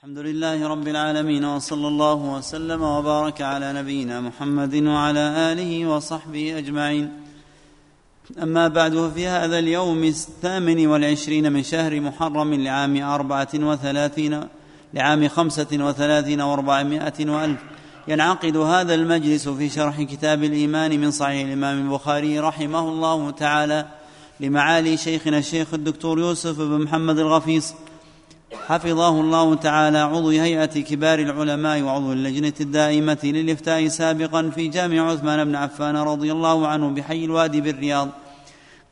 الحمد لله رب العالمين وصلى الله وسلم وبارك على نبينا محمد وعلى آله وصحبه أجمعين. أما بعد ففي هذا اليوم الثامن والعشرين من شهر محرم لعام أربعة وثلاثين لعام خمسة وثلاثين وأربعمائة وألف ينعقد هذا المجلس في شرح كتاب الإيمان من صحيح الإمام البخاري رحمه الله تعالى لمعالي شيخنا الشيخ الدكتور يوسف بن محمد الغفيص حفظه الله تعالى عضو هيئة كبار العلماء وعضو اللجنة الدائمة للإفتاء سابقا في جامع عثمان بن عفان رضي الله عنه بحي الوادي بالرياض.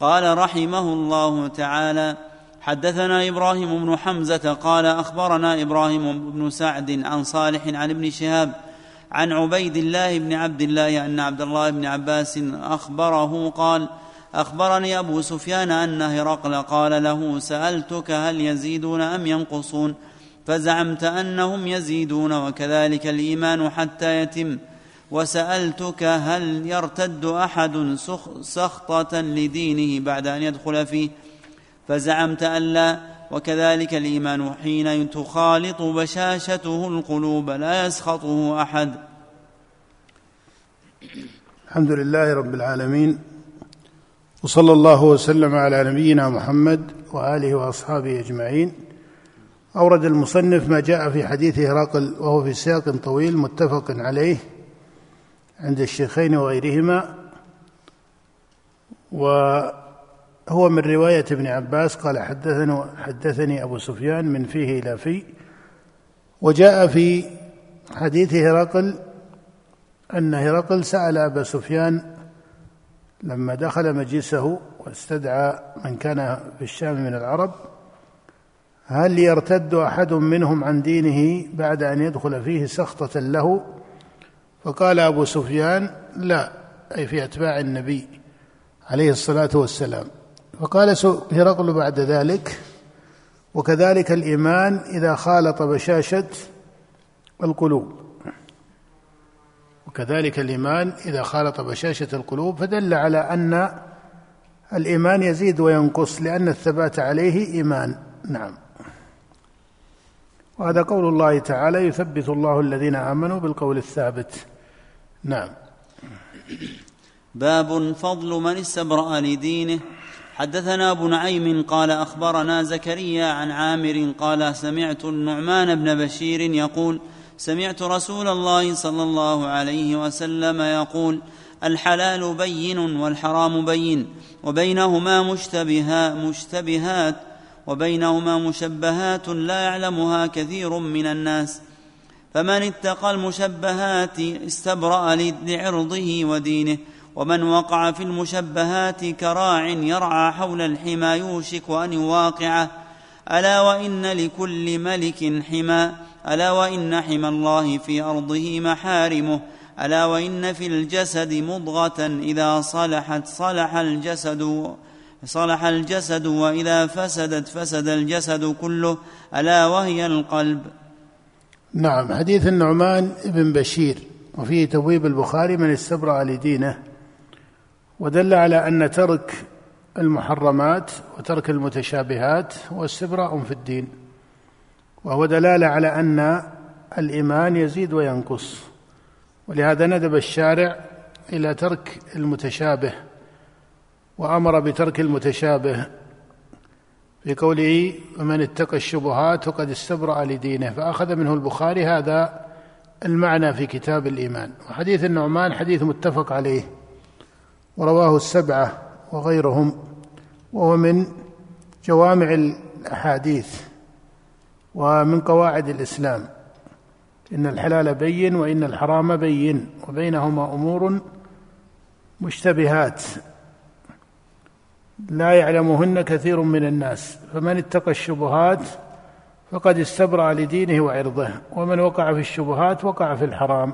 قال رحمه الله تعالى حدثنا إبراهيم بن حمزة قال أخبرنا إبراهيم بن سعد عن صالح عن ابن شهاب عن عبيد الله بن عبد الله أن عبد الله بن عباس أخبره قال أخبرني أبو سفيان أن هرقل قال له سألتك هل يزيدون أم ينقصون؟ فزعمت أنهم يزيدون وكذلك الإيمان حتى يتم. وسألتك هل يرتد أحد سخطة لدينه بعد أن يدخل فيه؟ فزعمت أن لا. وكذلك الإيمان حين تخالط بشاشته القلوب لا يسخطه أحد. الحمد لله رب العالمين. وصلى الله وسلم على نبينا محمد وآله وأصحابه أجمعين. أورد المصنف ما جاء في حديث هرقل وهو في سياق طويل متفق عليه عند الشيخين وغيرهما وهو من رواية ابن عباس قال حدثني حدثني أبو سفيان من فيه إلى في وجاء في حديث هرقل أن هرقل سأل أبا سفيان لما دخل مجلسه واستدعى من كان في الشام من العرب هل يرتد أحد منهم عن دينه بعد أن يدخل فيه سخطة له؟ فقال أبو سفيان لا أي في أتباع النبي عليه الصلاة والسلام. فقال هرقل بعد ذلك وكذلك الإيمان إذا خالط بشاشة القلوب. وكذلك الإيمان إذا خالط بشاشة القلوب فدل على أن الإيمان يزيد وينقص لأن الثبات عليه إيمان. نعم. وهذا قول الله تعالى يثبت الله الذين آمنوا بالقول الثابت. نعم. باب فضل من استبرأ لدينه. حدثنا أبو نعيم قال أخبرنا زكريا عن عامر قال سمعت النعمان بن بشير يقول سمعت رسول الله صلى الله عليه وسلم يقول الحلال بين والحرام بين وبينهما مشتبها مشتبهات وبينهما مشبهات لا يعلمها كثير من الناس. فمن اتقى المشبهات استبرأ لعرضه ودينه ومن وقع في المشبهات كراع يرعى حول الحمى يوشك أن يواقعه. ألا وإن لكل ملك حمى ألا وإن حمى الله في أرضه محارمه ألا وإن في الجسد مضغة إذا صلحت صلح الجسد صلح الجسد وإذا فسدت فسد الجسد كله ألا وهي القلب. نعم حديث النعمان بن بشير وفيه تبويب البخاري من استبرأ لدينه ودل على أن ترك المحرمات وترك المتشابهات هو استبراء في الدين وهو دلالة على أن الإيمان يزيد وينقص ولهذا ندب الشارع إلى ترك المتشابه وأمر بترك المتشابه في قوله ومن اتقى الشبهات فقد استبرأ لدينه فأخذ منه البخاري هذا المعنى في كتاب الإيمان وحديث النعمان حديث متفق عليه ورواه السبعة. وغيرهم وهو من جوامع الأحاديث ومن قواعد الإسلام. إن الحلال بين وإن الحرام بين وبينهما أمور مشتبهات. لا يعلمهن كثير من الناس. فمن اتقى الشبهات فقد استبرأ لدينه وعرضه ومن وقع في الشبهات وقع في الحرام.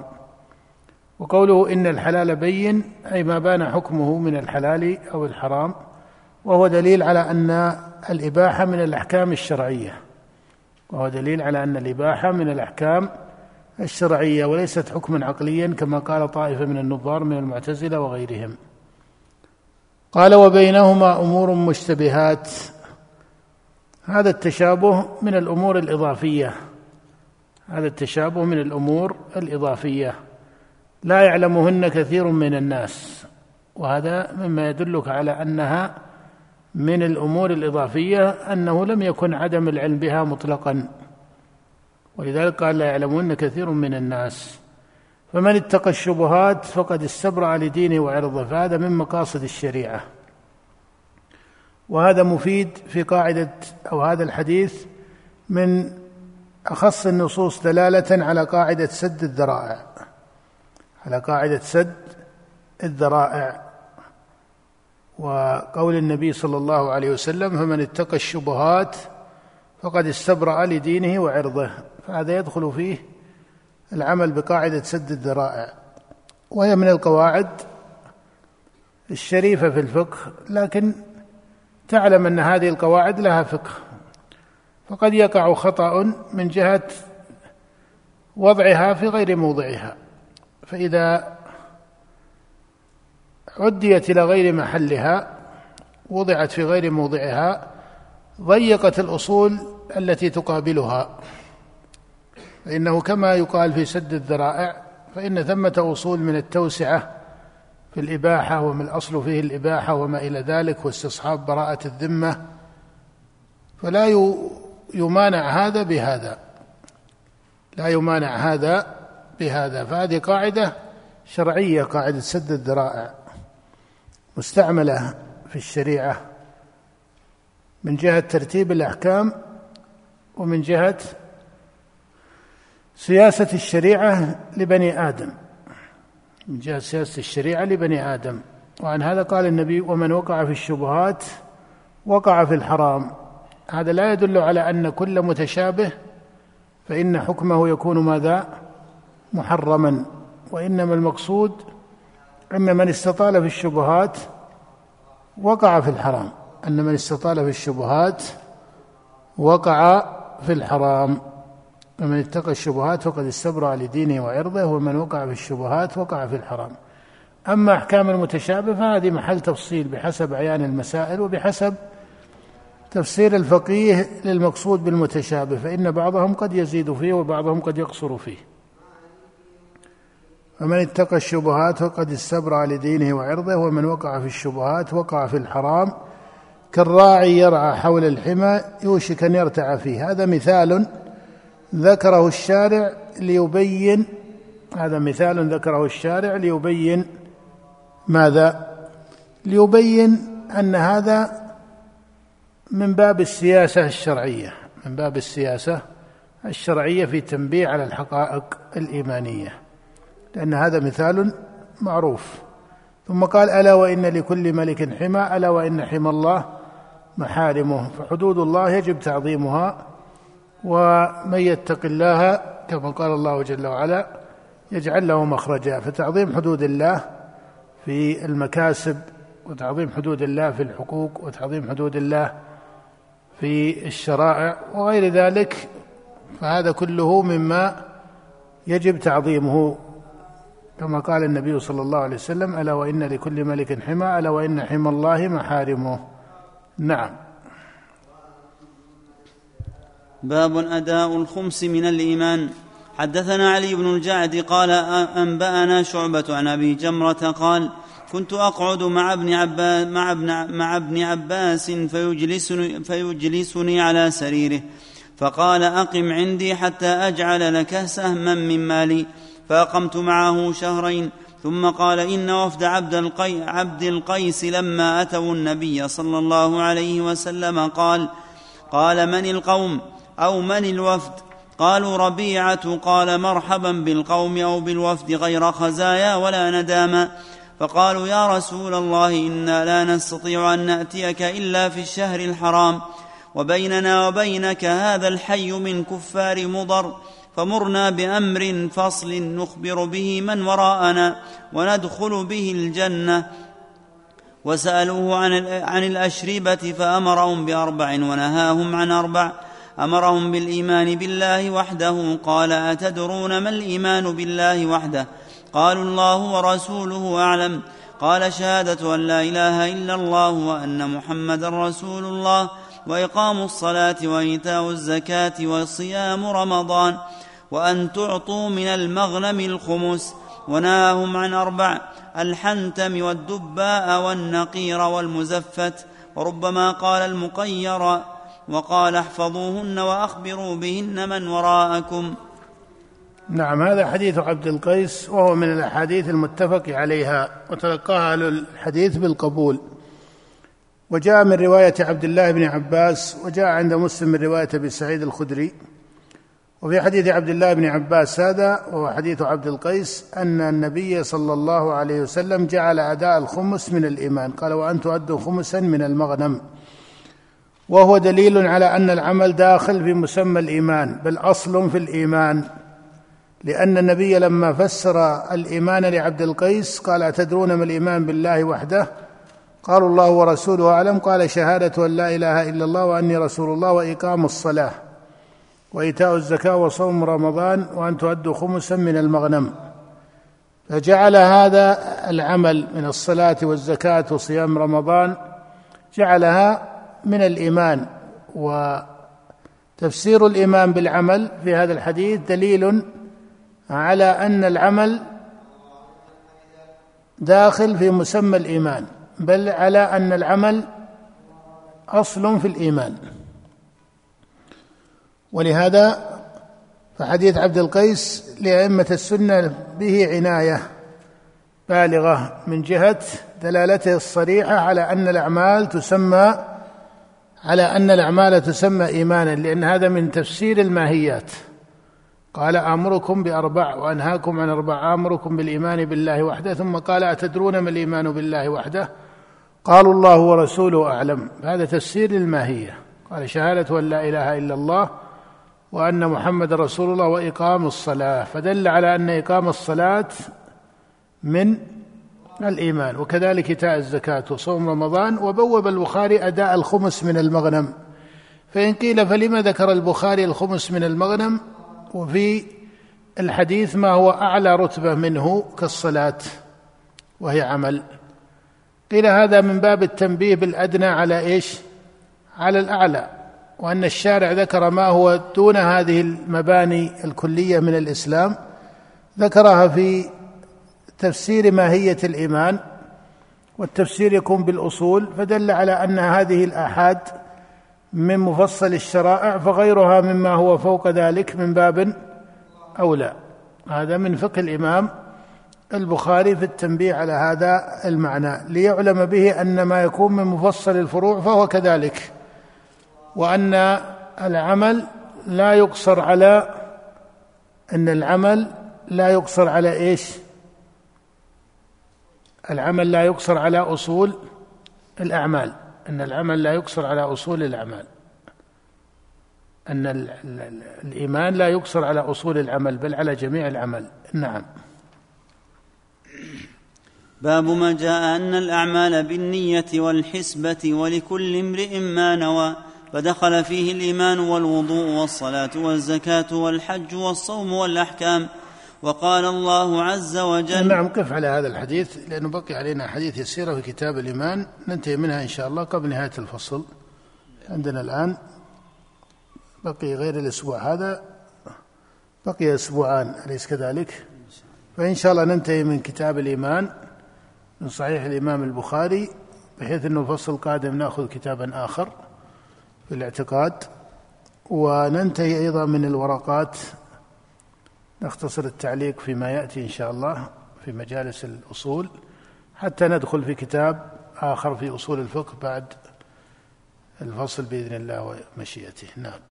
وقوله إن الحلال بين أي ما بان حكمه من الحلال أو الحرام وهو دليل على أن الإباحة من الأحكام الشرعية. وهو دليل على أن الإباحة من الأحكام الشرعية وليست حكما عقليا كما قال طائفة من النظار من المعتزلة وغيرهم. قال وبينهما أمور مشتبهات. هذا التشابه من الأمور الإضافية. هذا التشابه من الأمور الإضافية. لا يعلمهن كثير من الناس وهذا مما يدلك على أنها من الأمور الإضافية أنه لم يكن عدم العلم بها مطلقا. ولذلك قال لا يعلمهن كثير من الناس. فمن اتقى الشبهات فقد استبرأ لدينه وعرضه فهذا من مقاصد الشريعة. وهذا مفيد في قاعدة أو هذا الحديث من أخص النصوص دلالة على قاعدة سد الذرائع. على قاعدة سد الذرائع. وقول النبي صلى الله عليه وسلم فمن اتقى الشبهات فقد استبرأ لدينه وعرضه. فهذا يدخل فيه العمل بقاعدة سد الذرائع. وهي من القواعد الشريفة في الفقه لكن تعلم أن هذه القواعد لها فقه. فقد يقع خطأ من جهة وضعها في غير موضعها. فإذا عديت إلى غير محلها وضعت في غير موضعها ضيقت الأصول التي تقابلها. فإنه كما يقال في سد الذرائع فإن ثمة أصول من التوسعة في الإباحة ومن الأصل فيه الإباحة وما إلى ذلك واستصحاب براءة الذمة فلا يمانع هذا بهذا. لا يمانع هذا بهذا فهذه قاعدة شرعية قاعدة سد الذرائع مستعملة في الشريعة من جهة ترتيب الأحكام ومن جهة سياسة الشريعة لبني آدم. من جهة سياسة الشريعة لبني آدم. وعن هذا قال النبي ومن وقع في الشبهات وقع في الحرام. هذا لا يدل على أن كل متشابه فإن حكمه يكون ماذا؟ محرما وإنما المقصود أن من استطال في الشبهات وقع في الحرام. أن من استطال في الشبهات وقع في الحرام. ومن اتقى الشبهات فقد استبرأ لدينه وعرضه ومن وقع في الشبهات وقع في الحرام. أما أحكام المتشابه فهذه محل تفصيل بحسب عيان المسائل وبحسب تفسير الفقيه للمقصود بالمتشابه فإن بعضهم قد يزيد فيه وبعضهم قد يقصر فيه. فمن اتقى الشبهات فقد استبرأ لدينه وعرضه ومن وقع في الشبهات وقع في الحرام كالراعي يرعى حول الحمى يوشك أن يرتع فيه. هذا مثال ذكره الشارع ليبين هذا مثال ذكره الشارع ليبين ماذا؟ ليبين أن هذا من باب السياسة الشرعية من باب السياسة الشرعية في تنبيه على الحقائق الإيمانية. لأن هذا مثال معروف. ثم قال ألا وإن لكل ملك حمى ألا وإن حمى الله محارمه. فحدود الله يجب تعظيمها ومن يتق الله كما قال الله جل وعلا يجعل له مخرجا. فتعظيم حدود الله في المكاسب وتعظيم حدود الله في الحقوق وتعظيم حدود الله في الشرائع وغير ذلك فهذا كله مما يجب تعظيمه كما قال النبي صلى الله عليه وسلم ألا وإن لكل ملك حمى ألا وإن حمى الله محارمه. نعم. باب أداء الخمس من الإيمان. حدثنا علي بن الجعد قال أنبأنا شعبة عن أبي جمرة قال كنت أقعد مع ابن عباس مع ابن مع ابن عباس فيجلسني فيجلسني على سريره فقال أقم عندي حتى أجعل لك سهما من مالي. فأقمت معه شهرين ثم قال إن وفد عبد, القي عبد القيس لما أتوا النبي صلى الله عليه وسلم قال قال من القوم أو من الوفد؟ قالوا ربيعة قال مرحبا بالقوم أو بالوفد غير خزايا ولا نداما. فقالوا يا رسول الله إنا لا نستطيع أن نأتيك إلا في الشهر الحرام وبيننا وبينك هذا الحي من كفار مضر. فمرنا بأمر فصل نخبر به من وراءنا وندخل به الجنة. وسألوه عن عن الأشربة فأمرهم بأربع ونهاهم عن أربع. أمرهم بالإيمان بالله وحده. قال أتدرون ما الإيمان بالله وحده؟ قالوا الله ورسوله أعلم. قال شهادة أن لا إله إلا الله وأن محمدا رسول الله. وإقام الصلاة وإيتاء الزكاة وصيام رمضان. وأن تعطوا من المغنم الخمس وناهم عن أربع الحنتم والدباء والنقير والمزفت وربما قال المقير وقال احفظوهن وأخبروا بهن من وراءكم. نعم هذا حديث عبد القيس وهو من الأحاديث المتفق عليها وتلقاها أهل الحديث بالقبول. وجاء من رواية عبد الله بن عباس وجاء عند مسلم من رواية أبي سعيد الخدري. وفي حديث عبد الله بن عباس هذا وهو حديث عبد القيس أن النبي صلى الله عليه وسلم جعل أداء الخمس من الإيمان. قال وأن تؤدوا خمسا من المغنم. وهو دليل على أن العمل داخل في مسمى الإيمان بل أصل في الإيمان. لأن النبي لما فسر الإيمان لعبد القيس قال أتدرون ما الإيمان بالله وحده؟ قالوا الله ورسوله أعلم. قال شهادة أن لا إله إلا الله وأني رسول الله وإقام الصلاة. وإيتاء الزكاة وصوم رمضان وأن تؤدوا خمسا من المغنم. فجعل هذا العمل من الصلاة والزكاة وصيام رمضان جعلها من الإيمان. وتفسير الإيمان بالعمل في هذا الحديث دليل على أن العمل داخل في مسمى الإيمان بل على أن العمل أصل في الإيمان. ولهذا فحديث عبد القيس لأئمة السنة به عناية بالغة من جهة دلالته الصريحة على أن الأعمال تسمى على أن الأعمال تسمى إيمانا لأن هذا من تفسير الماهيات. قال آمركم بأربع وأنهاكم عن أربع آمركم بالإيمان بالله وحده ثم قال أتدرون ما الإيمان بالله وحده؟ قالوا الله ورسوله أعلم. هذا تفسير للماهية. قال شهادة أن لا إله إلا الله وأن محمد رسول الله وإقام الصلاة فدل على أن إقام الصلاة من الإيمان وكذلك إيتاء الزكاة وصوم رمضان وبوب البخاري أداء الخمس من المغنم. فإن قيل فلما ذكر البخاري الخمس من المغنم؟ وفي الحديث ما هو أعلى رتبة منه كالصلاة وهي عمل. قيل هذا من باب التنبيه بالأدنى على إيش؟ على الأعلى. وأن الشارع ذكر ما هو دون هذه المباني الكلية من الإسلام ذكرها في تفسير ماهية الإيمان والتفسير يكون بالأصول فدل على أن هذه الآحاد من مفصل الشرائع فغيرها مما هو فوق ذلك من باب أولى. هذا من فقه الإمام البخاري في التنبيه على هذا المعنى ليعلم به أن ما يكون من مفصل الفروع فهو كذلك. وأن العمل لا يقصر على أن العمل لا يقصر على إيش؟ العمل لا يقصر على أصول الأعمال. أن العمل لا يقصر على أصول الأعمال. أن الإيمان لا يقصر على أصول العمل بل على جميع العمل. نعم. باب ما جاء أن الأعمال بالنية والحسبة ولكل امرئ ما نوى. فدخل فيه الإيمان والوضوء والصلاة والزكاة والحج والصوم والأحكام. وقال الله عز وجل نعم قف على هذا الحديث لأنه بقي علينا حديث يسيرة في كتاب الإيمان. ننتهي منها إن شاء الله قبل نهاية الفصل. عندنا الآن بقي غير الأسبوع هذا. بقي أسبوعان أليس كذلك؟ فإن شاء الله ننتهي من كتاب الإيمان من صحيح الإمام البخاري بحيث أنه الفصل القادم نأخذ كتابا آخر. في الاعتقاد وننتهي أيضا من الورقات. نختصر التعليق فيما يأتي إن شاء الله في مجالس الأصول حتى ندخل في كتاب آخر في أصول الفقه بعد الفصل بإذن الله ومشيئته. نعم.